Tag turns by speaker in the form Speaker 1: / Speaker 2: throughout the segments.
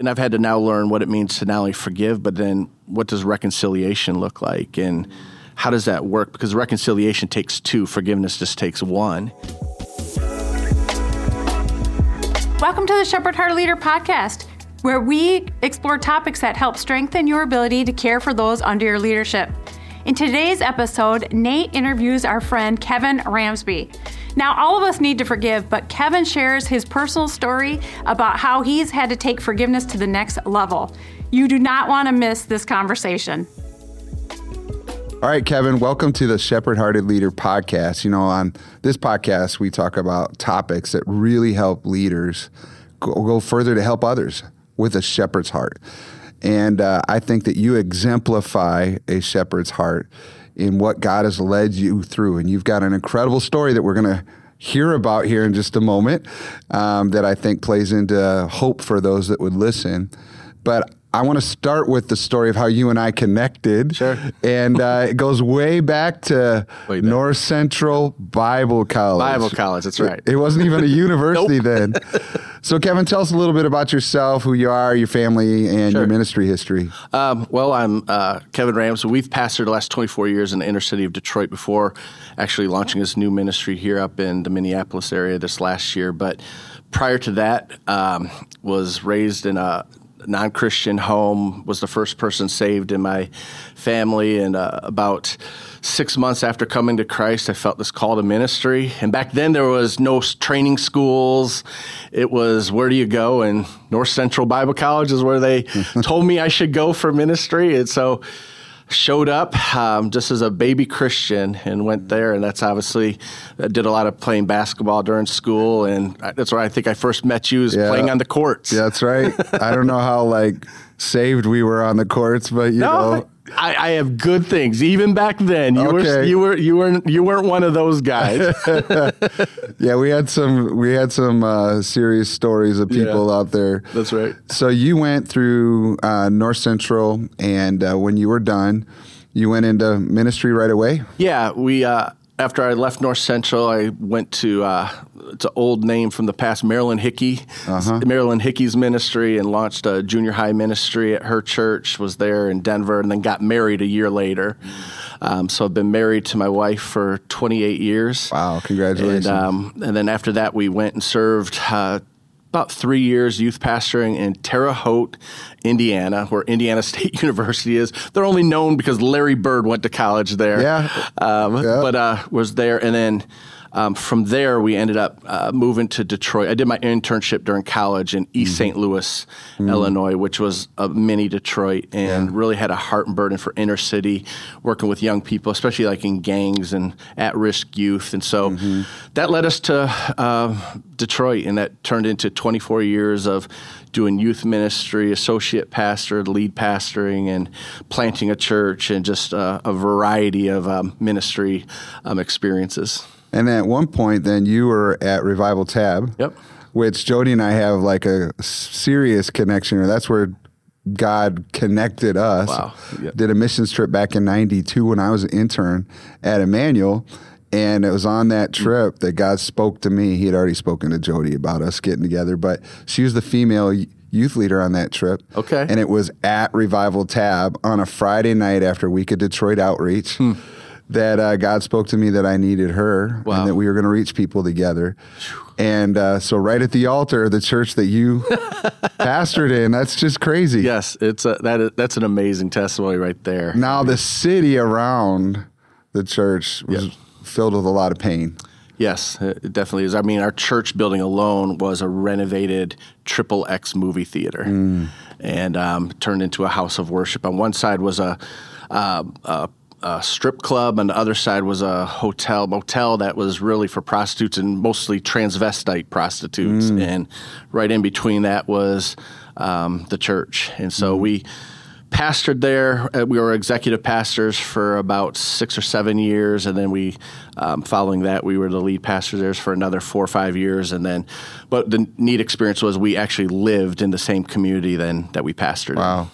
Speaker 1: and I've had to now learn what it means to not only forgive, but then what does reconciliation look like, and how does that work? Because reconciliation takes two, forgiveness just takes one.
Speaker 2: Welcome to the Shepherd Heart Leader podcast, where we explore topics that help strengthen your ability to care for those under your leadership. In today's episode, Nate interviews our friend Kevin Ramsby. Now, all of us need to forgive, but Kevin shares his personal story about how he's had to take forgiveness to the next level. You do not want to miss this conversation.
Speaker 3: All right, Kevin, welcome to the Shepherd Hearted Leader podcast. You know, on this podcast, we talk about topics that really help leaders go, go further to help others with a shepherd's heart. And uh, I think that you exemplify a shepherd's heart in what God has led you through. And you've got an incredible story that we're going to hear about here in just a moment um, that I think plays into hope for those that would listen. But I want to start with the story of how you and I connected.
Speaker 1: Sure.
Speaker 3: And uh, it goes way back to
Speaker 1: Way back.
Speaker 3: North Central Bible College.
Speaker 1: Bible college, that's right.
Speaker 3: It wasn't even a university then. So, Kevin, tell us a little bit about yourself, who you are, your family, and
Speaker 1: Sure.
Speaker 3: your ministry history.
Speaker 1: Um, well, I'm uh, Kevin Rams. We've pastored the last 24 years in the inner city of Detroit before actually launching this new ministry here up in the Minneapolis area this last year. But prior to that, um, was raised in a non-Christian home. Was the first person saved in my family, and uh, about six months after coming to Christ, I felt this call to ministry. And back then, there was no training schools. It was where do you go? And North Central Bible College is where they told me I should go for ministry. And so showed up um, just as a baby Christian and went there. And that's obviously, I did a lot of playing basketball during school. And that's where I think I first met you is
Speaker 3: Yeah.
Speaker 1: playing on the courts.
Speaker 3: Yeah, that's right. I don't know how like saved we were on the courts, but you
Speaker 1: No,
Speaker 3: know,
Speaker 1: I, I have good things. Even back then, you were you were you weren't you weren't one of those guys.
Speaker 3: yeah, we had some we had some uh, serious stories of people
Speaker 1: Yeah.
Speaker 3: out there.
Speaker 1: That's right.
Speaker 3: So you went through uh, North Central, and uh, when you were done, you went into ministry right away.
Speaker 1: Yeah, we uh, after I left North Central, I went to uh, it's an old name from the past, Marilyn Hickey, Marilyn Hickey's ministry, and launched a junior high ministry at her church. Was there in Denver, and then got married a year later. Um, so I've been married to my wife for 28 years.
Speaker 3: Wow, congratulations.
Speaker 1: And, um, and then after that, we went and served uh, about three years youth pastoring in Terre Haute, Indiana, where Indiana State University is. They're only known because Larry Bird went to college there.
Speaker 3: Yeah.
Speaker 1: Um,
Speaker 3: Yeah.
Speaker 1: But uh, was there. And then um, from there, we ended up uh, moving to Detroit. I did my internship during college in East St. Louis, Illinois, which was a mini Detroit, and really had a heart and burden for inner city, working with young people, especially like in gangs and at risk youth. And so that led us to uh, Detroit, and that turned into 24 years of doing youth ministry, associate pastor, lead pastoring, and planting a church, and just uh, a variety of um, ministry um, experiences.
Speaker 3: And at one point, then you were at Revival Tab.
Speaker 1: Yep.
Speaker 3: Which Jody and I have like a serious connection, or that's where God connected us.
Speaker 1: Wow. Yep.
Speaker 3: Did a missions trip back in '92 when I was an intern at Emmanuel. And it was on that
Speaker 1: Mm.
Speaker 3: trip that God spoke to me. He had already spoken to Jody about us getting together, but she was the female youth leader on that trip.
Speaker 1: Okay.
Speaker 3: And it was at Revival Tab on a Friday night after a week of Detroit outreach that uh, God spoke to me that I needed her
Speaker 1: Wow.
Speaker 3: and that we were going to reach people together. And uh, so, right at the altar, the church that you pastored in, that's just crazy.
Speaker 1: Yes, it's a, that is, that's an amazing testimony right there.
Speaker 3: Now, the city around the church was
Speaker 1: Yep.
Speaker 3: filled with a lot of pain.
Speaker 1: Yes, it definitely is. I mean, our church building alone was a renovated triple X movie theater, and um, turned into a house of worship. On one side was a, uh, a, a strip club, and the other side was a hotel motel that was really for prostitutes and mostly transvestite prostitutes. And right in between that was um, the church, and so we pastored there. Uh, We were executive pastors for about six or seven years, and then we, um, following that, we were the lead pastors there for another four or five years, and then. But the neat experience was we actually lived in the same community then that we pastored. in.
Speaker 3: Wow.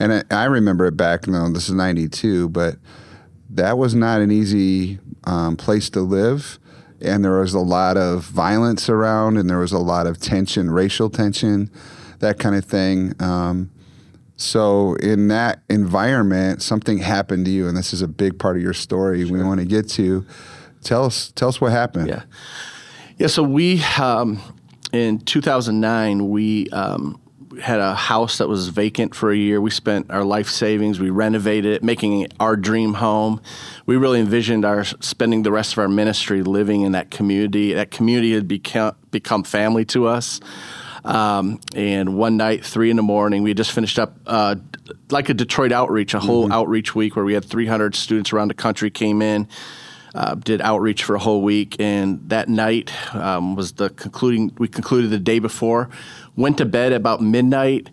Speaker 3: And I, I remember it back, You no, this is 92, but that was not an easy um, place to live. And there was a lot of violence around, and there was a lot of tension, racial tension that kind of thing. Um, so in that environment, something happened to you, and this is a big part of your story. Sure. We want to get to. Tell us, tell us what happened.
Speaker 1: Yeah, yeah. So we um, in 2009 we um, had a house that was vacant for a year. We spent our life savings. We renovated it, making it our dream home. We really envisioned our spending the rest of our ministry living in that community. That community had become become family to us. Um, and one night, three in the morning, we just finished up uh, like a Detroit outreach, a whole mm-hmm. outreach week where we had 300 students around the country came in. Uh, did outreach for a whole week, and that night um, was the concluding. We concluded the day before. Went to bed about midnight,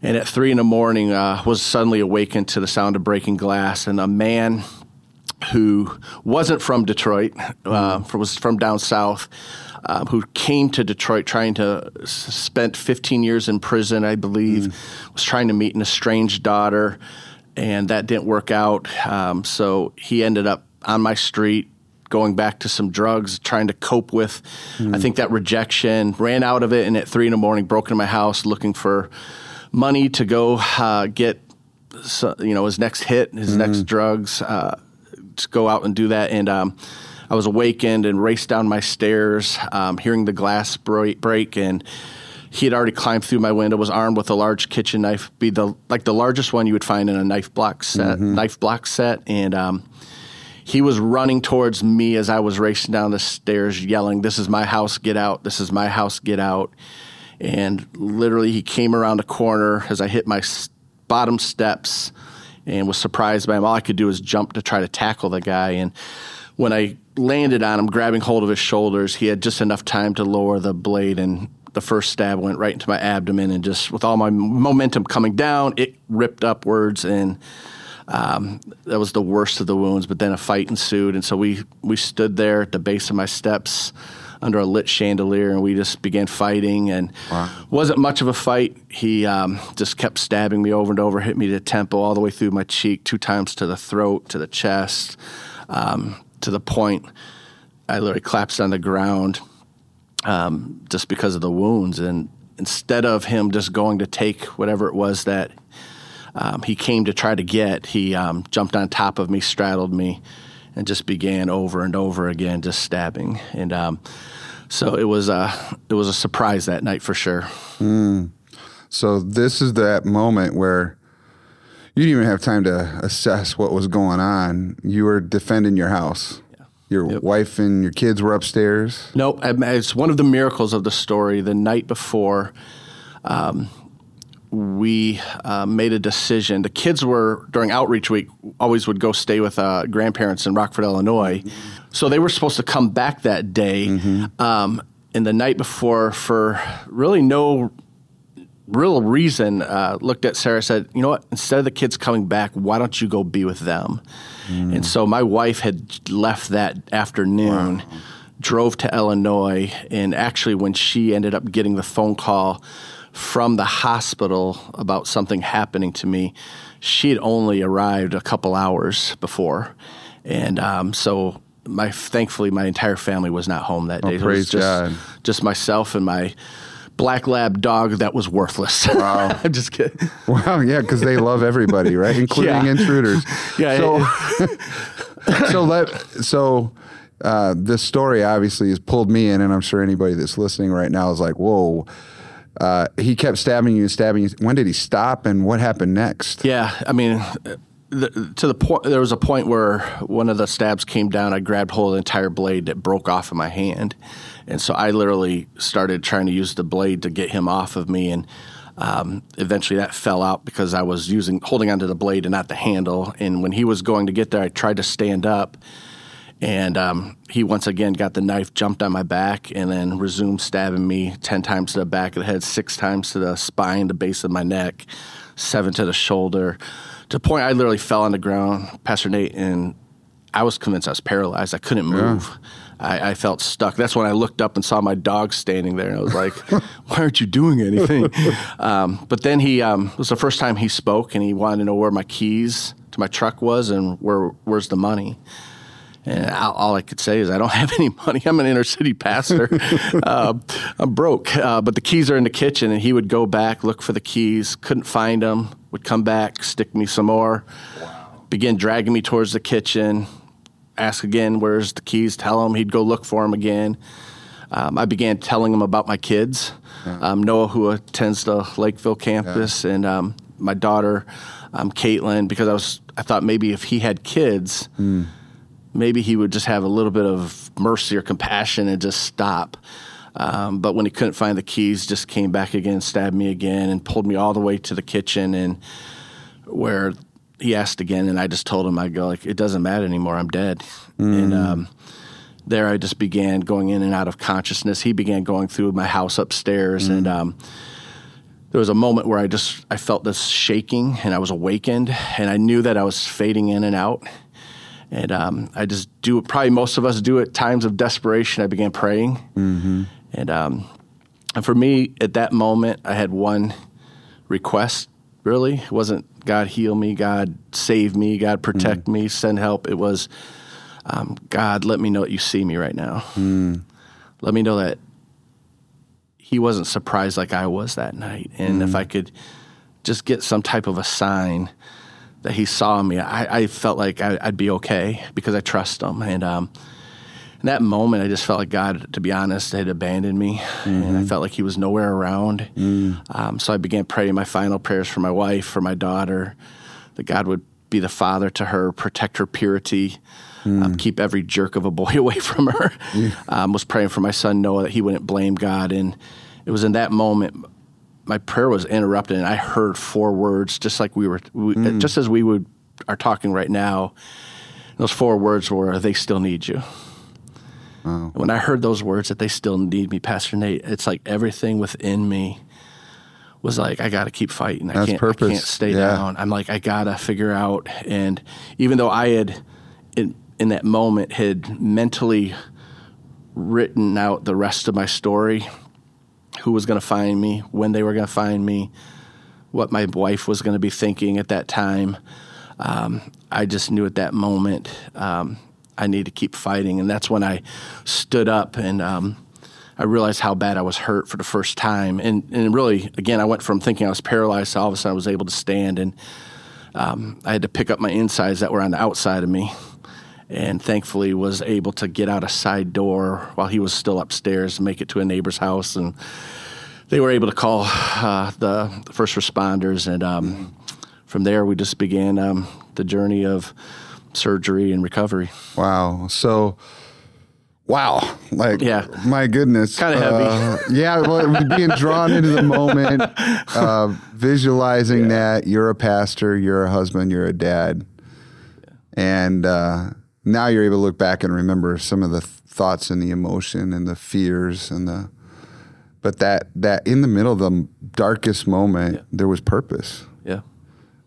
Speaker 1: and at three in the morning uh, was suddenly awakened to the sound of breaking glass, and a man who wasn't from Detroit, uh, was from down south, um, who came to Detroit trying to spent 15 years in prison, I believe, mm. was trying to meet an estranged daughter, and that didn't work out. Um, so he ended up on my street going back to some drugs, trying to cope with, mm. I think, that rejection. Ran out of it, and at three in the morning, broke into my house looking for money to go uh, get, you know, his next hit, his mm. next drugs, uh, to go out and do that. And um, I was awakened and raced down my stairs, um, hearing the glass break, and he had already climbed through my window. Was armed with a large kitchen knife, be the like the largest one you would find in a knife block set, mm-hmm. knife block set, and um, he was running towards me as I was racing down the stairs, yelling, "This is my house! Get out! This is my house! Get out!" And literally, he came around a corner as I hit my bottom steps and was surprised by him. All I could do was jump to try to tackle the guy. And when I landed on him, grabbing hold of his shoulders. He had just enough time to lower the blade, and the first stab went right into my abdomen. And just with all my momentum coming down, it ripped upwards, and um, that was the worst of the wounds. But then a fight ensued, and so we we stood there at the base of my steps under a lit chandelier, and we just began fighting. And wow. wasn't much of a fight. He um, just kept stabbing me over and over, hit me to the temple, all the way through my cheek, two times to the throat, to the chest. Um, to the point I literally collapsed on the ground um, just because of the wounds. And instead of him just going to take whatever it was that um, he came to try to get, he um, jumped on top of me, straddled me, and just began over and over again, just stabbing. And um, so it was a it was a surprise that night for sure.
Speaker 3: Mm. So this is that moment where you didn't even have time to assess what was going on. You were defending your house. Yeah. Your yep. wife and your kids were upstairs.
Speaker 1: No, it's one of the miracles of the story. The night before, um, we uh, made a decision. The kids were during outreach week always would go stay with uh, grandparents in Rockford, Illinois. Mm-hmm. So they were supposed to come back that day. Mm-hmm. Um, and the night before, for really no real reason uh, looked at Sarah said, you know what, instead of the kids coming back, why don't you go be with them? Mm. And so my wife had left that afternoon, wow. drove to Illinois, and actually, when she ended up getting the phone call from the hospital about something happening to me, she had only arrived a couple hours before. And um, so my thankfully my entire family was not home that
Speaker 3: oh,
Speaker 1: day.
Speaker 3: Oh, praise
Speaker 1: just,
Speaker 3: God.
Speaker 1: just myself and my black lab dog that was worthless. Wow. I'm just kidding.
Speaker 3: Wow, yeah, because they love everybody, right? Including yeah. intruders.
Speaker 1: Yeah.
Speaker 3: So, so let so uh, this story obviously has pulled me in, and I'm sure anybody that's listening right now is like, "Whoa." Uh, he kept stabbing you and stabbing you. When did he stop, and what happened next?
Speaker 1: Yeah, I mean, the, to the point, there was a point where one of the stabs came down. I grabbed hold of the entire blade that broke off of my hand, and so I literally started trying to use the blade to get him off of me, and um, eventually that fell out because I was using holding onto the blade and not the handle. And when he was going to get there, I tried to stand up, and um, he once again got the knife, jumped on my back, and then resumed stabbing me ten times to the back of the head, six times to the spine, the base of my neck, seven to the shoulder to the point I literally fell on the ground, Pastor Nate, and I was convinced I was paralyzed. I couldn't move. Yeah. I, I, felt stuck. That's when I looked up and saw my dog standing there, and I was like, "Why aren't you doing anything?" um, but then he um, it was the first time he spoke, and he wanted to know where my keys to my truck was and where where's the money. And all, all I could say is, I don't have any money. I'm an inner city pastor. uh, I'm broke. Uh, but the keys are in the kitchen. And he would go back, look for the keys, couldn't find them, would come back, stick me some more, wow. begin dragging me towards the kitchen, ask again, where's the keys? Tell him. He'd go look for them again. Um, I began telling him about my kids. Yeah. Um, Noah, who attends the Lakeville campus, yeah. and um, my daughter, um, Caitlin, because I was I thought maybe if he had kids, mm. Maybe he would just have a little bit of mercy or compassion and just stop. Um, but when he couldn't find the keys, just came back again, stabbed me again, and pulled me all the way to the kitchen and where he asked again, and I just told him I go like it doesn't matter anymore. I'm dead, mm. and um, there I just began going in and out of consciousness. He began going through my house upstairs, mm. and um, there was a moment where I just I felt this shaking, and I was awakened, and I knew that I was fading in and out. And um, I just do it. Probably most of us do it. Times of desperation, I began praying, mm-hmm. and um, and for me at that moment, I had one request. Really, it wasn't God heal me, God save me, God protect mm. me, send help. It was um, God, let me know that you see me right now. Mm. Let me know that He wasn't surprised like I was that night. And mm. if I could just get some type of a sign that He saw me, I, I felt like I, would be okay because I trust Him. And um, in that moment, I just felt like God, to be honest, had abandoned me, mm-hmm. and I mm-hmm. felt like He was nowhere around. Mm. Um, so I began praying my final prayers for my wife, for my daughter, that God would be the father to her, protect her purity, mm. um, keep every jerk of a boy away from her. Um, was praying for my son Noah that he wouldn't blame God, and it was in that moment my prayer was interrupted, and I heard four words, just like we were, we, mm. just as we would are talking right now. Those four words were, "They still need you." Wow. When I heard those words that they still need me, Pastor Nate, it's like everything within me was like, I got to keep fighting. I can't, I can't stay yeah. down. I'm like, I got to figure out. And even though I had, in, in that moment, had mentally written out the rest of my story, who was going to find me, when they were going to find me, what my wife was going to be thinking at that time. Um, I just knew at that moment um, I need to keep fighting. And that's when I stood up and um, I realized how bad I was hurt for the first time. And, and really, again, I went from thinking I was paralyzed to all of a sudden I was able to stand. And um, I had to pick up my insides that were on the outside of me. And thankfully, was able to get out a side door while he was still upstairs and make it to a neighbor's house. And they were able to call uh, the, first responders. And um, from there, we just began um, the journey of surgery and recovery.
Speaker 3: Wow. So, wow. Like, yeah. my goodness.
Speaker 1: Kind of uh,
Speaker 3: heavy. yeah. Well, being drawn into the moment, uh, visualizing yeah. that you're a pastor, you're a husband, you're a dad. Yeah. And uh, now you're able to look back and remember some of the thoughts and the emotion and the fears and the, but that, that in the middle of the darkest moment, yeah. there was purpose.
Speaker 1: Yeah.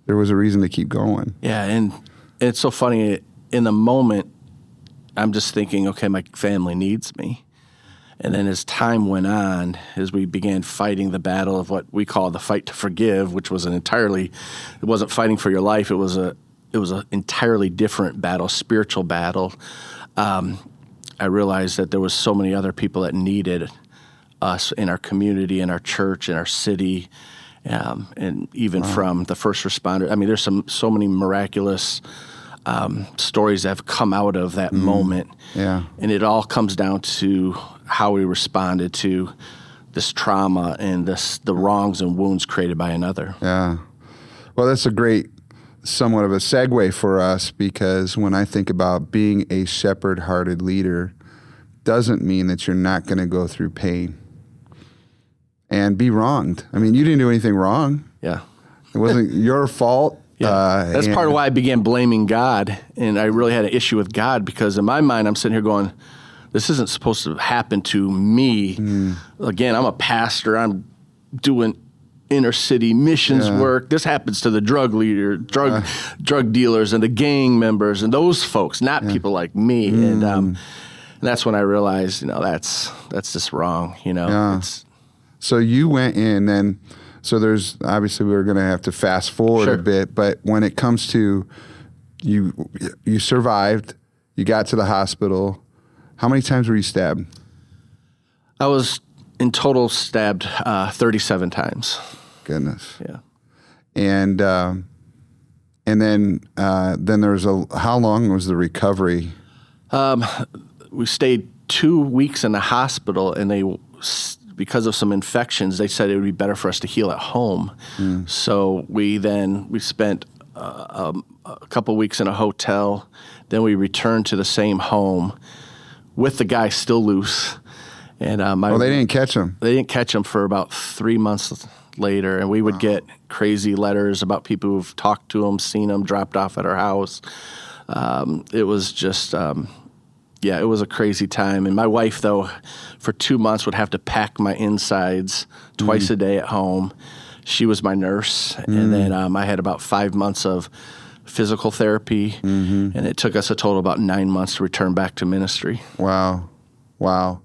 Speaker 3: There was a reason to keep going.
Speaker 1: Yeah. And, it's so funny. In the moment, I'm just thinking, okay, my family needs me. And then as time went on, as we began fighting the battle of what we call the fight to forgive, which was an entirely, it wasn't fighting for your life. It was a, it was an entirely different battle, spiritual battle. Um, I realized that there was so many other people that needed us in our community, in our church, in our city, um, and even wow. from the first responder. I mean, there's some so many miraculous um, stories that have come out of that mm. moment.
Speaker 3: Yeah,
Speaker 1: and it all comes down to how we responded to this trauma and this the wrongs and wounds created by another.
Speaker 3: Yeah, well, that's a great somewhat of a segue for us because when I think about being a shepherd-hearted leader, doesn't mean that you're not going to go through pain and be wronged. I mean, you didn't do anything wrong.
Speaker 1: Yeah.
Speaker 3: It wasn't your fault.
Speaker 1: Yeah. Uh, That's part of why I began blaming God. And I really had an issue with God because in my mind, I'm sitting here going, this isn't supposed to happen to me. Mm. Again, I'm a pastor. I'm doing inner city missions yeah. work. This happens to the drug leader, drug uh. drug dealers, and the gang members, and those folks, not yeah. people like me. Mm. And, um, and that's when I realized, you know, that's that's just wrong. You know, yeah.
Speaker 3: So you went in and so there's obviously we are going to have to fast forward sure. a bit, but when it comes to you, you survived. You got to the hospital. How many times were you stabbed?
Speaker 1: I was in total stabbed uh, 37 times.
Speaker 3: Goodness.
Speaker 1: Yeah.
Speaker 3: And um, and then uh, then there was a how long was the recovery?
Speaker 1: we stayed two weeks in the hospital, and they, because of some infections, they said it would be better for us to heal at home. So we then we spent uh, um, a couple weeks in a hotel. Then we returned to the same home with the guy still loose. And my,
Speaker 3: Oh, they didn't catch him.
Speaker 1: they didn't catch him for about three months later, and we would get crazy letters about people who've talked to him, seen him, dropped off at our house. Um, it was just, um, yeah, it was a crazy time. And my wife, though, for two months would have to pack my insides twice a day at home. She was my nurse, and then um, I had about five months of physical therapy, and it took us a total about nine months to return back to ministry.
Speaker 3: Wow, wow.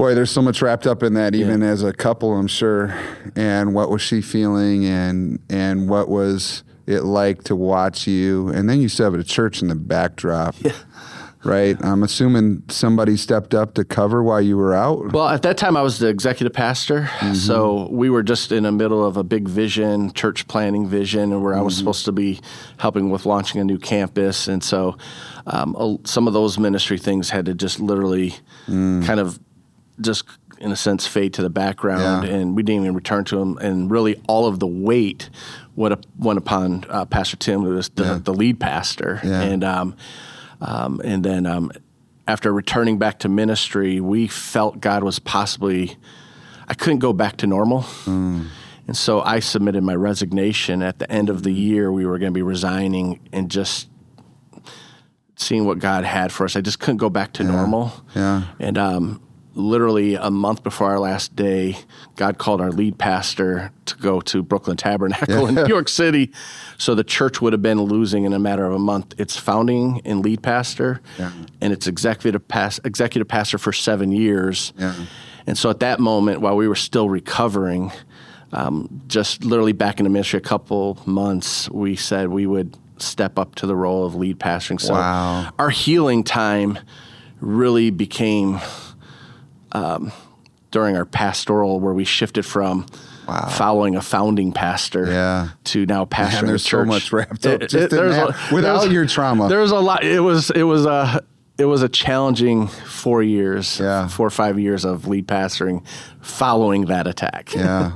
Speaker 3: Boy, there's so much wrapped up in that, even as a couple, I'm sure. And what was she feeling, and and what was it like to watch you? And then you still have a church in the backdrop, right? I'm assuming somebody stepped up to cover while you were out.
Speaker 1: Well, at that time, I was the executive pastor. Mm-hmm. So we were just in the middle of a big vision, church planning vision, where I was mm-hmm. supposed to be helping with launching a new campus. And so um, some of those ministry things had to just literally mm. kind of just, in a sense, fade to the background.
Speaker 3: Yeah.
Speaker 1: And we didn't even return to them. And really, all of the weight went, up, went upon uh, Pastor Tim, who was the, the lead pastor.
Speaker 3: Yeah.
Speaker 1: And um, um, and then um, after returning back to ministry, we felt God was possibly, I couldn't go back to normal. And so I submitted my resignation at the end of the year. We were going to be resigning and just seeing what God had for us. I just couldn't go back to normal.
Speaker 3: Yeah.
Speaker 1: And um, literally a month before our last day, God called our lead pastor to go to Brooklyn Tabernacle in New York City. So the church would have been losing in a matter of a month its founding and lead pastor
Speaker 3: Yeah.
Speaker 1: and its executive, pas- executive pastor for seven years.
Speaker 3: Yeah.
Speaker 1: And so at that moment, while we were still recovering, um, just literally back in the ministry a couple months, we said we would step up to the role of lead pastoring. So
Speaker 3: Wow.
Speaker 1: our healing time really became um, during our pastoral, where we shifted from following a founding pastor
Speaker 3: Yeah.
Speaker 1: to now pastoring.
Speaker 3: Man, there's so much wrapped up
Speaker 1: It-
Speaker 3: just
Speaker 1: it-
Speaker 3: that,
Speaker 1: a-
Speaker 3: your trauma.
Speaker 1: There was a lot. It was it was a it was a challenging four years,
Speaker 3: Yeah.
Speaker 1: four or five years of lead pastoring, following that attack.
Speaker 3: yeah.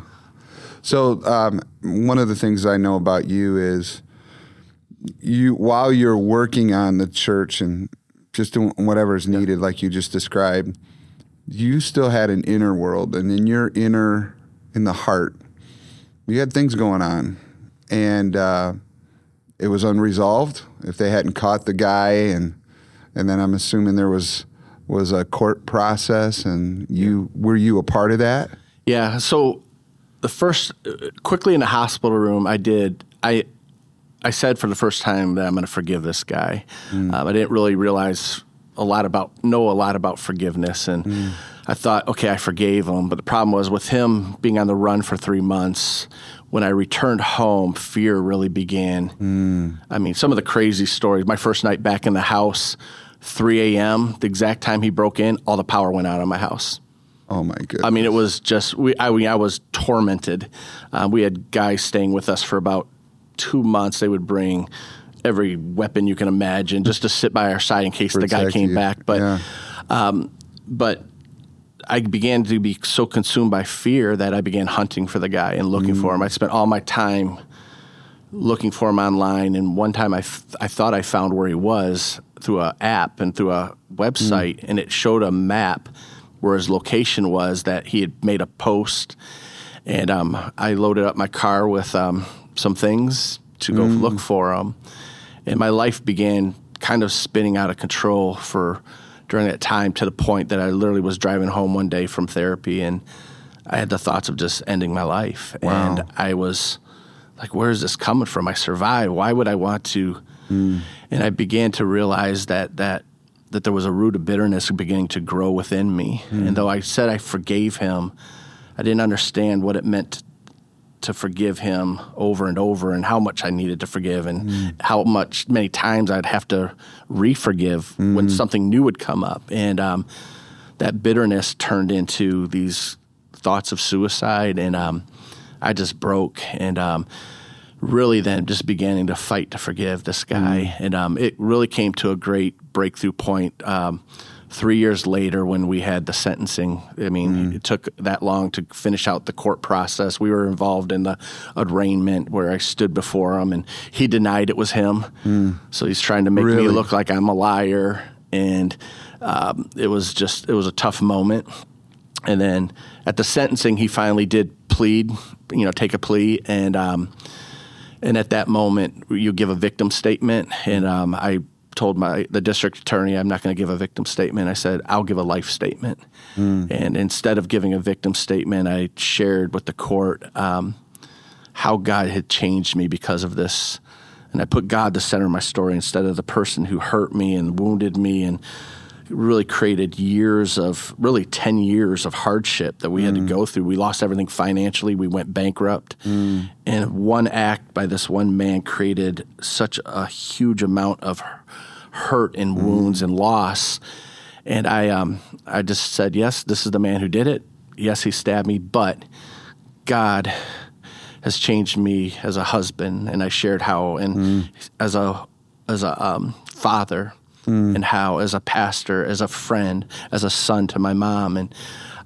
Speaker 3: So um, one of the things I know about you is you while you're working on the church and just doing whatever is needed, like you just described, you still had an inner world, and in your inner, in the heart, you had things going on, and uh, it was unresolved. If they hadn't caught the guy, and and then I'm assuming there was was a court process, and you were you a part of that?
Speaker 1: Yeah. So the first, quickly in the hospital room, I did. I I said for the first time that I'm going to forgive this guy. Um, I didn't really realize a lot about know a lot about forgiveness, and I thought, okay, I forgave him. But the problem was with him being on the run for three months. When I returned home, fear really began. I mean, some of the crazy stories. My first night back in the house, 3 a.m., the exact time he broke in, all the power went out on my house.
Speaker 3: Oh my goodness!
Speaker 1: I mean, it was just we. I mean, I was tormented. Uh, we had guys staying with us for about two months. They would bring every weapon you can imagine just to sit by our side in case the guy came
Speaker 3: you.
Speaker 1: back. But,
Speaker 3: Yeah.
Speaker 1: um, but I began to be so consumed by fear that I began hunting for the guy and looking for him. I spent all my time looking for him online. And one time I, f- I thought I found where he was through an app and through a website, and it showed a map where his location was that he had made a post. And um, I loaded up my car with um, some things to go look for him. And my life began kind of spinning out of control for during that time to the point that I literally was driving home one day from therapy and I had the thoughts of just ending my life.
Speaker 3: Wow.
Speaker 1: And I was like, where is this coming from? I survived. Why would I want to? Hmm. And I began to realize that that that there was a root of bitterness beginning to grow within me. Hmm. And though I said I forgave him, I didn't understand what it meant to forgive him over and over, and how much I needed to forgive, and mm. how much many times I'd have to re-forgive mm. when something new would come up, and um, that bitterness turned into these thoughts of suicide, and um, I just broke, and um, really then just beginning to fight to forgive this guy, mm. and um, it really came to a great breakthrough point um, three years later when we had the sentencing. I mean, mm. it took that long to finish out the court process. We were involved in the arraignment where I stood before him, and he denied it was him. Mm. So he's trying to make really? me look like I'm a liar, and um, it was just it was a tough moment. And then at the sentencing, he finally did plead, you know, take a plea, and um, and at that moment, you give a victim statement, and um, I told my the district attorney I'm not going to give a victim statement. I said I'll give a life statement, mm. and instead of giving a victim statement, I shared with the court um, how God had changed me because of this, and I put God the center of my story instead of the person who hurt me and wounded me and really created years of really 10 years of hardship that we mm. had to mm. go through. We lost everything financially. We went bankrupt. Mm. And one act by this one man created such a huge amount of hurt and wounds and loss. And I, um, I just said, yes, this is the man who did it. Yes, he stabbed me, but God has changed me as a husband. And I shared how, and mm. as a as a um, father, mm. and how as a pastor, as a friend, as a son to my mom, and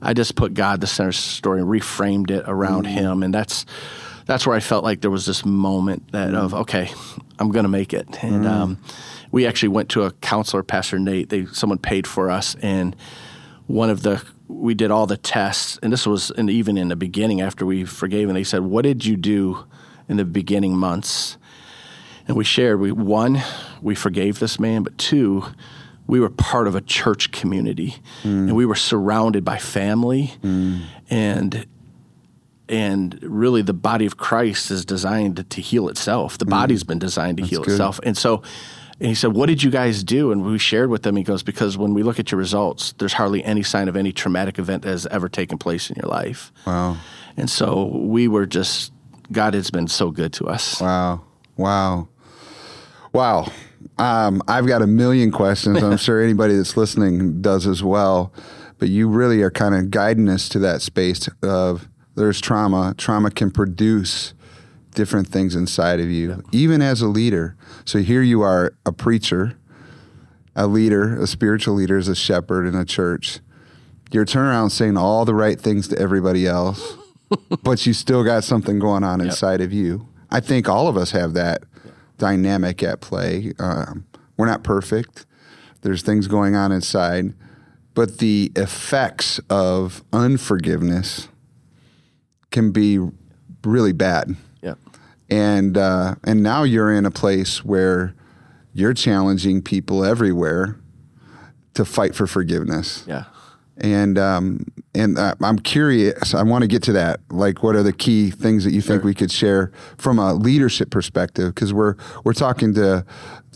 Speaker 1: I just put God the center of the story and reframed it around mm. Him, and that's that's where I felt like there was this moment that of okay, I'm going to make it, and mm. um, we actually went to a counselor, Pastor Nate. They someone paid for us, and one of the we did all the tests, and this was in, even in the beginning after we forgave, and they said, "What did you do in the beginning months?" And we shared. We one, we forgave this man, but two, we were part of a church community, mm. and we were surrounded by family, mm. and and really the body of Christ is designed to heal itself. The mm. body's been designed to That's heal good. itself, and so and he said, What did you guys do? And we shared with them, he goes, Because when we look at your results, there's hardly any sign of any traumatic event that has ever taken place in your life.
Speaker 3: Wow.
Speaker 1: And so we were just, God has been so good to us.
Speaker 3: Wow. Wow. Wow. Um, I've got a million questions. I'm sure anybody that's listening does as well. But you really are kind of guiding us to that space of there's trauma. Trauma can produce different things inside of you, yeah. even as a leader. So here you are, a preacher, a leader, a spiritual leader, as a shepherd in a church. You're turning around saying all the right things to everybody else, but you still got something going on yep. inside of you. I think all of us have that dynamic at play. Um, we're not perfect. There's things going on inside, but the effects of unforgiveness can be really bad Yeah. and uh, and now you're in a place where you're challenging people everywhere to fight for forgiveness.
Speaker 1: Yeah.
Speaker 3: And um, and uh, I'm curious. I want to get to that. Like, what are the key things that you think we could share from a leadership perspective? Because we're we're talking to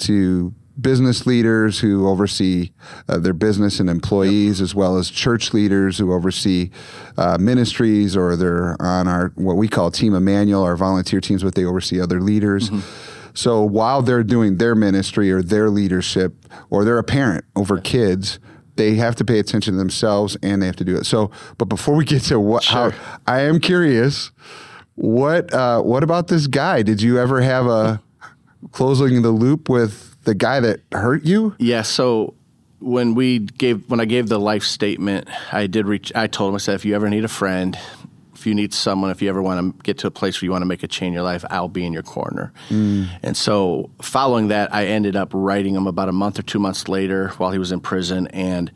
Speaker 3: to business leaders who oversee uh, their business and employees, yep. as well as church leaders who oversee uh, ministries or they're on our what we call Team Emmanuel, our volunteer teams, but they oversee other leaders. Mm-hmm. So while they're doing their ministry or their leadership, or they're a parent over kids, they have to pay attention to themselves and they have to do it. So, but before we get to what, sure. how, I am curious, what uh, what about this guy? Did you ever have a closing the loop with? The guy that hurt you?
Speaker 1: Yeah. So when we gave when I gave the life statement, I did reach. I told him I said, if you ever need a friend, if you need someone, if you ever want to get to a place where you want to make a change in your life, I'll be in your corner. Mm. And so following that, I ended up writing him about a month or two months later while he was in prison, and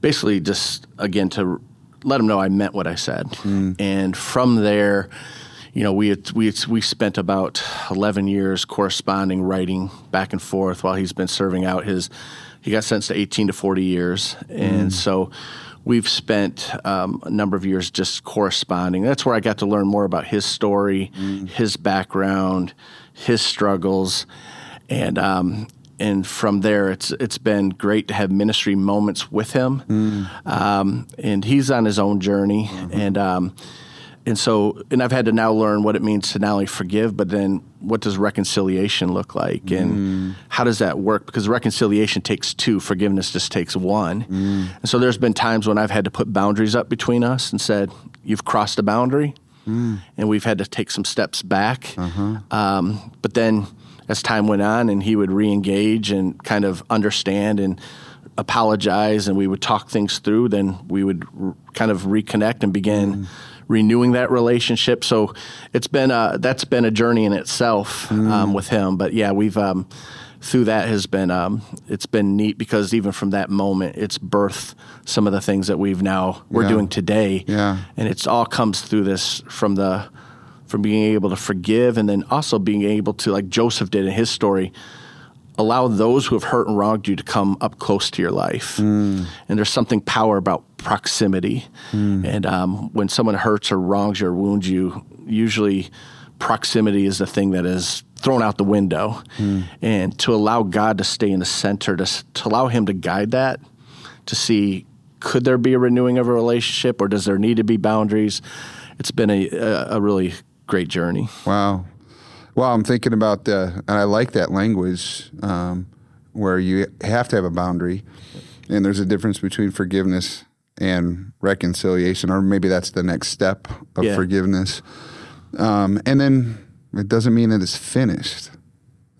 Speaker 1: basically just again to let him know I meant what I said. Mm. And from there you know, we had, we had, we spent about eleven years corresponding, writing back and forth while he's been serving out his. He got sentenced to eighteen to forty years, and mm. so we've spent um, a number of years just corresponding. That's where I got to learn more about his story, mm. his background, his struggles, and um, and from there, it's it's been great to have ministry moments with him. Mm. Um, and he's on his own journey, mm-hmm. and um, and so, and I've had to now learn what it means to not only forgive, but then what does reconciliation look like, and
Speaker 3: Mm.
Speaker 1: how does that work? Because reconciliation takes two, forgiveness just takes one.
Speaker 3: Mm.
Speaker 1: And so, there's been times when I've had to put boundaries up between us and said, "You've crossed a boundary,"
Speaker 3: Mm.
Speaker 1: and we've had to take some steps back.
Speaker 3: Uh-huh.
Speaker 1: Um, but then, as time went on, and he would re-engage and kind of understand and apologize, and we would talk things through, then we would r- kind of reconnect and begin renewing that relationship. So it's been a, that's been a journey in itself um, with him. But yeah, we've um, through that has been um, it's been neat because even from that moment, it's birthed some of the things that we've now we're
Speaker 3: Yeah.
Speaker 1: doing today.
Speaker 3: Yeah.
Speaker 1: and it's all comes through this from the from being able to forgive and then also being able to like Joseph did in his story allow those who have hurt and wronged you to come up close to your life. Mm. And there's something power about proximity. Mm. And um, when someone hurts or wrongs you or wounds you, usually proximity is the thing that is thrown out the window. Mm. And to allow God to stay in the center, to, to allow Him to guide that, to see could there be a renewing of a relationship or does there need to be boundaries? It's been a, a, a really great journey.
Speaker 3: Wow. Well, I'm thinking about the, and I like that language um, where you have to have a boundary, and there's a difference between forgiveness and reconciliation, or maybe that's the next step of
Speaker 1: Yeah.
Speaker 3: forgiveness. Um, and then it doesn't mean that it's finished.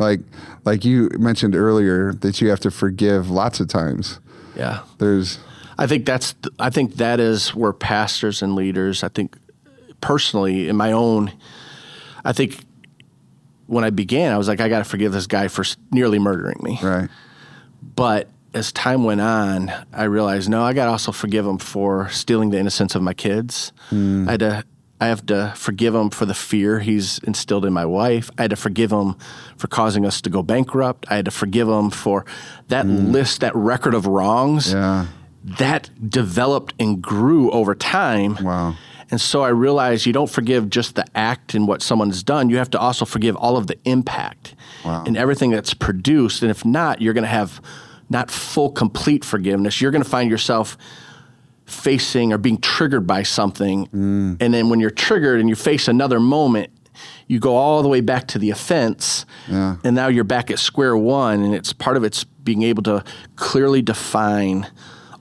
Speaker 3: Like, like you mentioned earlier, that you have to forgive lots of times.
Speaker 1: Yeah.
Speaker 3: There's,
Speaker 1: I think that's I think that is where pastors and leaders. I think personally in my own, I think when I began, I was like, I got to forgive this guy for nearly murdering me.
Speaker 3: right.
Speaker 1: But as time went on, I realized no, I got to also forgive him for stealing the innocence of my kids. Hmm. I had to. I have to forgive him for the fear he's instilled in my wife. I had to forgive him for causing us to go bankrupt. I had to forgive him for that hmm. list, that record of wrongs
Speaker 3: Yeah.
Speaker 1: that developed and grew over time.
Speaker 3: Wow.
Speaker 1: And so I realized you don't forgive just the act and what someone's done. You have to also forgive all of the impact
Speaker 3: Wow.
Speaker 1: and everything that's produced. And if not, you're going to have not full, complete forgiveness. You're going to find yourself facing or being triggered by something.
Speaker 3: Mm.
Speaker 1: And then when you're triggered and you face another moment, you go all the way back to the offense.
Speaker 3: Yeah.
Speaker 1: And now you're back at square one. And it's part of it's being able to clearly define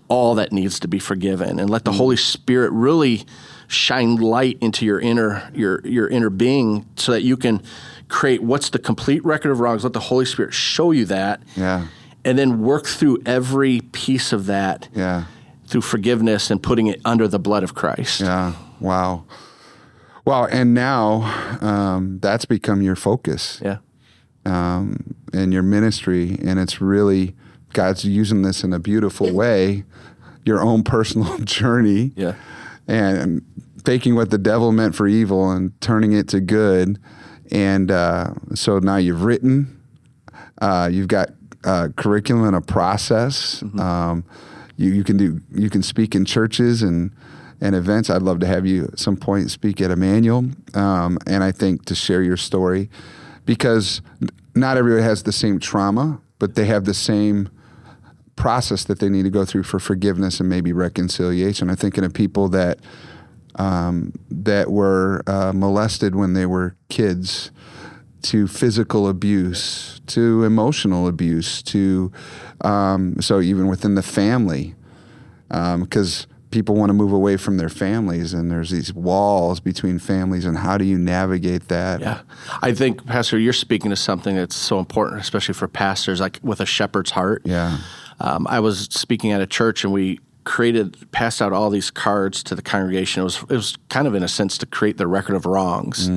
Speaker 1: all that needs to be forgiven and let the Holy Spirit really shine light into your inner your your inner being so that you can create what's the complete record of wrongs let the Holy Spirit show you that
Speaker 3: Yeah.
Speaker 1: and then work through every piece of that
Speaker 3: Yeah.
Speaker 1: through forgiveness and putting it under the blood of Christ.
Speaker 3: Yeah. Wow. Wow. And now um, that's become your focus
Speaker 1: Yeah.
Speaker 3: um, in your ministry. And it's really, God's using this in a beautiful way, your own personal journey.
Speaker 1: Yeah.
Speaker 3: And taking what the devil meant for evil and turning it to good. And uh, so now you've written, uh, you've got uh, curriculum and a process. Um, you, you can do you can speak in churches and and events. I'd love to have you at some point speak at Emmanuel, um, and I think to share your story because not everybody has the same trauma, but they have the same process that they need to go through for forgiveness and maybe reconciliation. I'm thinking of people that um, that were uh, molested when they were kids, to physical abuse, to emotional abuse, to um, so even within the family, because people want to move away from their families, and there's these walls between families, and how do you navigate that?
Speaker 1: Yeah. I think, Pastor, you're speaking to something that's so important, especially for pastors, like with a shepherd's heart.
Speaker 3: Yeah.
Speaker 1: Um, I was speaking at a church and we created, passed out all these cards to the congregation. It was, it was kind of in a sense to create the record of wrongs.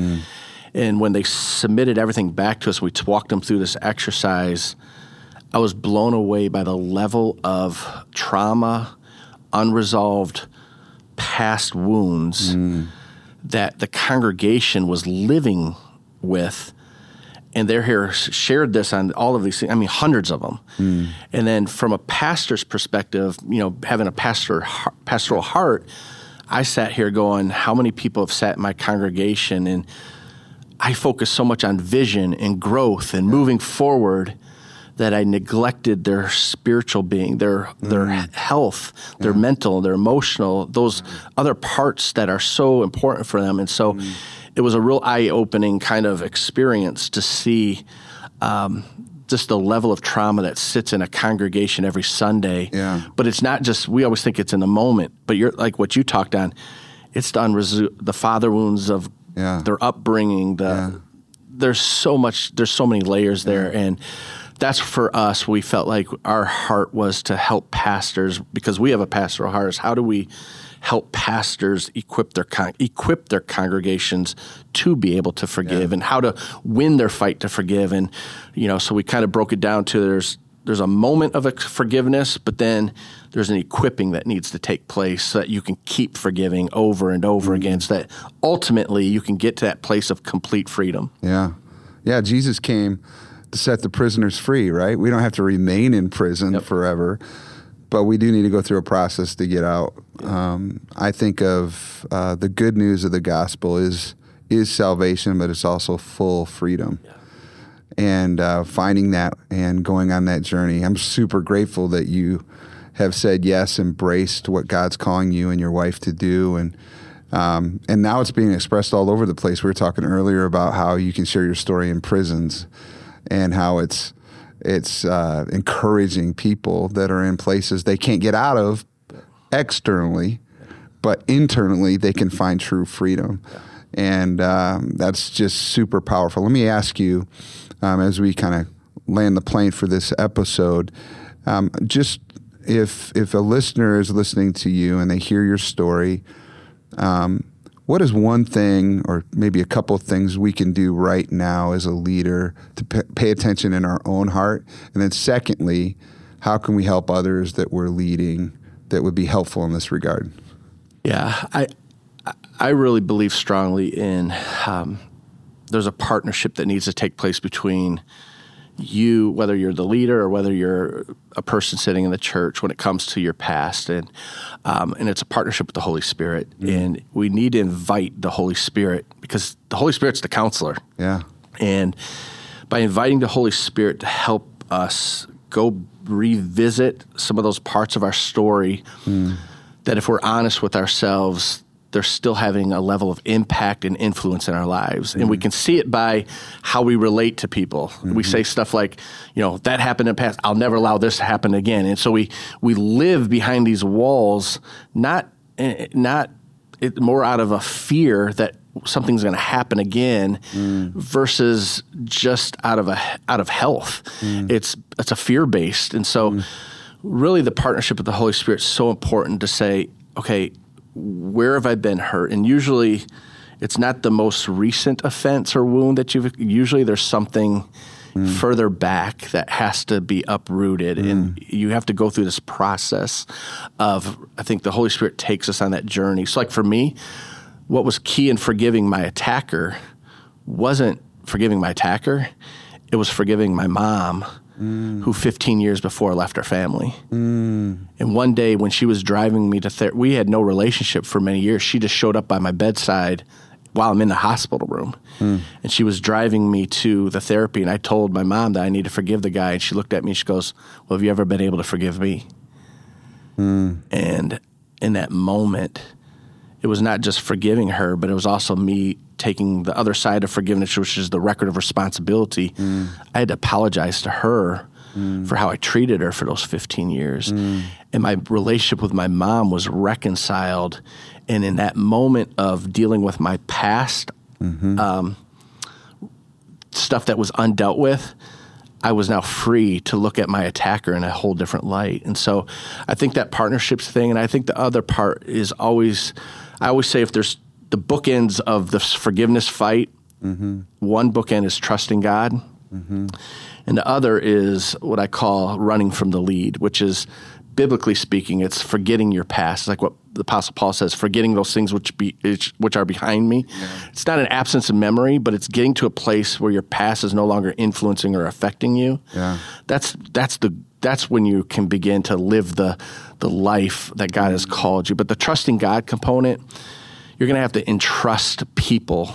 Speaker 1: And when they submitted everything back to us, we walked them through this exercise. I was blown away by the level of trauma, unresolved past wounds that the congregation was living with. And they're here shared this on all of these things. I mean, hundreds of them. Hmm. And then from a pastor's perspective, you know, having a pastor pastoral heart, I sat here going, how many people have sat in my congregation and I focus so much on vision and growth and moving forward that I neglected their spiritual being, their their hmm. health, their mental, their emotional, those other parts that are so important for them. And so hmm. It was a real eye opening kind of experience to see um, just the level of trauma that sits in a congregation every Sunday.
Speaker 3: Yeah.
Speaker 1: But it's not just we always think it's in the moment, but you're like what you talked on. It's the unresu- the father wounds of
Speaker 3: Yeah.
Speaker 1: their upbringing. The
Speaker 3: Yeah.
Speaker 1: there's so much. There's so many layers there, and that's for us. We felt like our heart was to help pastors because we have a pastoral heart. Is how do we help pastors equip their con- equip their congregations to be able to forgive and how to win their fight to forgive. And you know so we kind of broke it down to there's there's a moment of forgiveness but then there's an equipping that needs to take place so that you can keep forgiving over and over mm-hmm. again so that ultimately you can get to that place of complete freedom.
Speaker 3: Yeah. Yeah, Jesus came to set the prisoners free, right? We don't have to remain in prison forever, but we do need to go through a process to get out. Um, I think of uh, the good news of the gospel is is salvation, but it's also full freedom. And uh, finding that and going on that journey, I'm super grateful that you have said yes, embraced what God's calling you and your wife to do, and um, and now it's being expressed all over the place. We were talking earlier about how you can share your story in prisons, and how it's it's uh, encouraging people that are in places they can't get out of externally, but internally they can find true freedom, and um, that's just super powerful. Let me ask you, um, as we kind of land the plane for this episode, um, just if if a listener is listening to you and they hear your story um, what is one thing or maybe a couple of things we can do right now as a leader to p- pay attention in our own heart? And then secondly how can we help others that we're leading that would be helpful in this regard?
Speaker 1: Yeah, I I really believe strongly in um, there's a partnership that needs to take place between you, whether you're the leader or whether you're a person sitting in the church, when it comes to your past, and um, and it's a partnership with the Holy Spirit, and we need to invite the Holy Spirit because the Holy Spirit's the counselor,
Speaker 3: yeah.
Speaker 1: And by inviting the Holy Spirit to help us go revisit some of those parts of our story that, if we're honest with ourselves, they're still having a level of impact and influence in our lives. And we mm. can see it by how we relate to people. We mm-hmm. say stuff like, you know, that happened in the past. I'll never allow this to happen again. And so we, we live behind these walls, not, eh, not it, more out of a fear that something's going to happen again mm. versus just out of a out of health. Mm. It's it's a fear based, and so really the partnership with the Holy Spirit is so important to say, okay, where have I been hurt? And usually, it's not the most recent offense or wound that you've. Usually, there's something. Mm. Further back, that has to be uprooted, and mm. you have to go through this process of. I think the Holy Spirit takes us on that journey. So, like for me, what was key in forgiving my attacker wasn't forgiving my attacker, it was forgiving my mom, Mm. who 15 years before left her family. Mm. And one day when she was driving me to therapy, we had no relationship for many years. She just showed up by my bedside while I'm in the hospital room. Hmm. And she was driving me to the therapy. And I told my mom that I need to forgive the guy. And she looked at me and she goes, Well, have you ever been able to forgive me? Hmm. And in that moment, it was not just forgiving her, but it was also me taking the other side of forgiveness, which is the record of responsibility. Mm. I had to apologize to her mm. for how I treated her for those 15 years. Mm. And my relationship with my mom was reconciled. And in that moment of dealing with my past, mm-hmm. um, stuff that was undealt with, I was now free to look at my attacker in a whole different light. And so I think that partnerships thing, and I think the other part is always, I always say if there's the bookends of the forgiveness fight, mm-hmm. one bookend is trusting God, mm-hmm. and the other is what I call running from the lead, which is biblically speaking, it's forgetting your past. It's like what the Apostle Paul says, forgetting those things which be which are behind me. It's not an absence of memory, but it's getting to a place where your past is no longer influencing or affecting you.
Speaker 3: Yeah.
Speaker 1: That's that's the that's when you can begin to live the the life that God has mm. called you. But the trusting God component, you're going to have to entrust people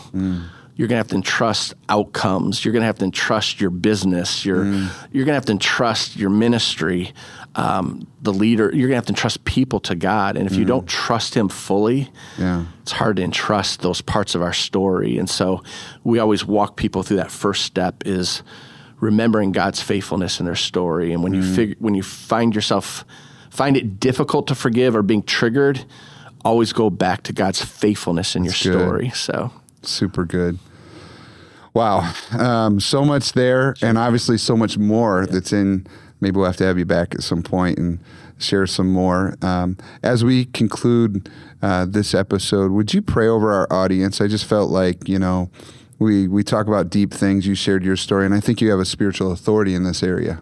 Speaker 1: you're going to have to entrust outcomes. You're going to have to entrust your business. You're mm. you're going to have to entrust your ministry, um, the leader. You're going to have to entrust people to God. And if mm. you don't trust Him fully, yeah. it's hard to entrust those parts of our story. And so we always walk people through that first step is remembering God's faithfulness in their story. And when mm. you figure, when you find yourself find it difficult to forgive or being triggered, always go back to God's faithfulness in That's your story. Good. So
Speaker 3: super good. Wow. Um, so much there, and obviously so much more yeah. that's in. Maybe we'll have to have you back at some point and share some more. Um, as we conclude uh, this episode, would you pray over our audience? I just felt like, you know, we, we talk about deep things. You shared your story, and I think you have a spiritual authority in this area.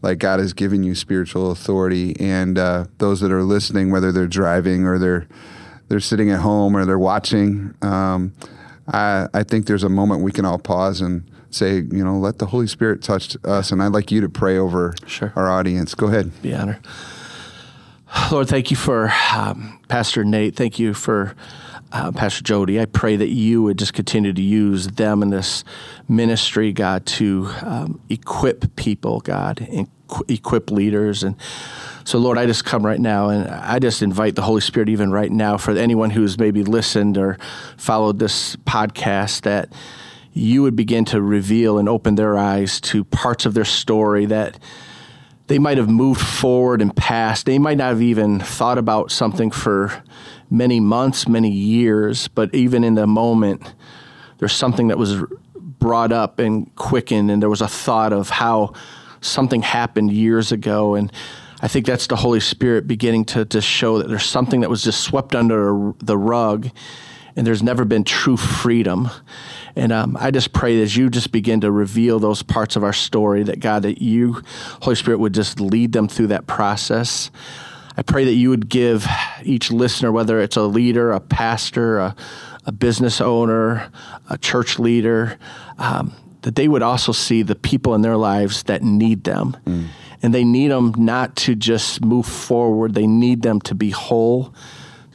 Speaker 3: Like God has given you spiritual authority, and uh, those that are listening, whether they're driving or they're they're sitting at home or they're watching, um, I, I think there's a moment we can all pause and say, you know, let the Holy Spirit touch us. And I'd like you to pray over sure. our audience. Go ahead.
Speaker 1: Be honored. Lord, thank you for um, Pastor Nate. Thank you for uh, Pastor Jody. I pray that you would just continue to use them in this ministry, God, to um, equip people, God, and equip leaders. And so, Lord, I just come right now and I just invite the Holy Spirit, even right now, for anyone who's maybe listened or followed this podcast, that you would begin to reveal and open their eyes to parts of their story that they might have moved forward and past. They might not have even thought about something for many months, many years, but even in the moment, there's something that was brought up and quickened, and there was a thought of how something happened years ago. And I think that's the Holy Spirit beginning to, to show that there's something that was just swept under the rug and there's never been true freedom. And um, I just pray as you just begin to reveal those parts of our story, that God, that you, Holy Spirit, would just lead them through that process. I pray that you would give each listener, whether it's a leader, a pastor, a, a business owner, a church leader, um, that they would also see the people in their lives that need them. Mm and they need them not to just move forward, they need them to be whole.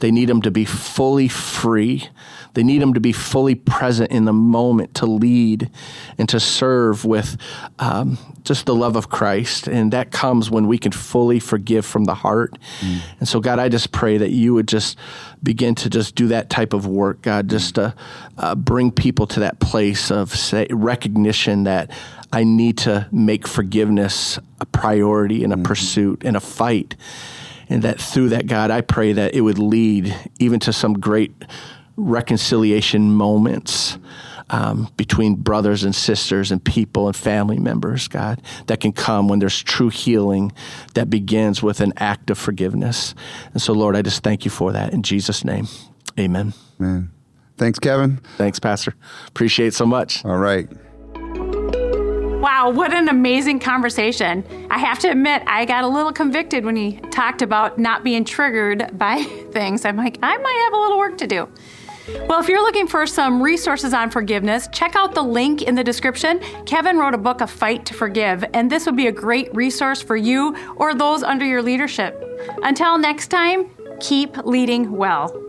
Speaker 1: They need them to be fully free. They need them to be fully present in the moment to lead and to serve with um, just the love of Christ. And that comes when we can fully forgive from the heart. Mm. And so, God, I just pray that you would just begin to just do that type of work, God, just to uh, bring people to that place of say, recognition that I need to make forgiveness a priority and a mm-hmm. pursuit and a fight. And that through that, God, I pray that it would lead even to some great reconciliation moments um, between brothers and sisters and people and family members, God, that can come when there's true healing that begins with an act of forgiveness. And so, Lord, I just thank you for that in Jesus' name. Amen.
Speaker 3: Amen. Thanks, Kevin.
Speaker 1: Thanks, Pastor. Appreciate so much.
Speaker 3: All right.
Speaker 2: Wow, what an amazing conversation. I have to admit, I got a little convicted when he talked about not being triggered by things. I'm like, I might have a little work to do. Well, if you're looking for some resources on forgiveness, check out the link in the description. Kevin wrote a book, A Fight to Forgive, and this would be a great resource for you or those under your leadership. Until next time, keep leading well.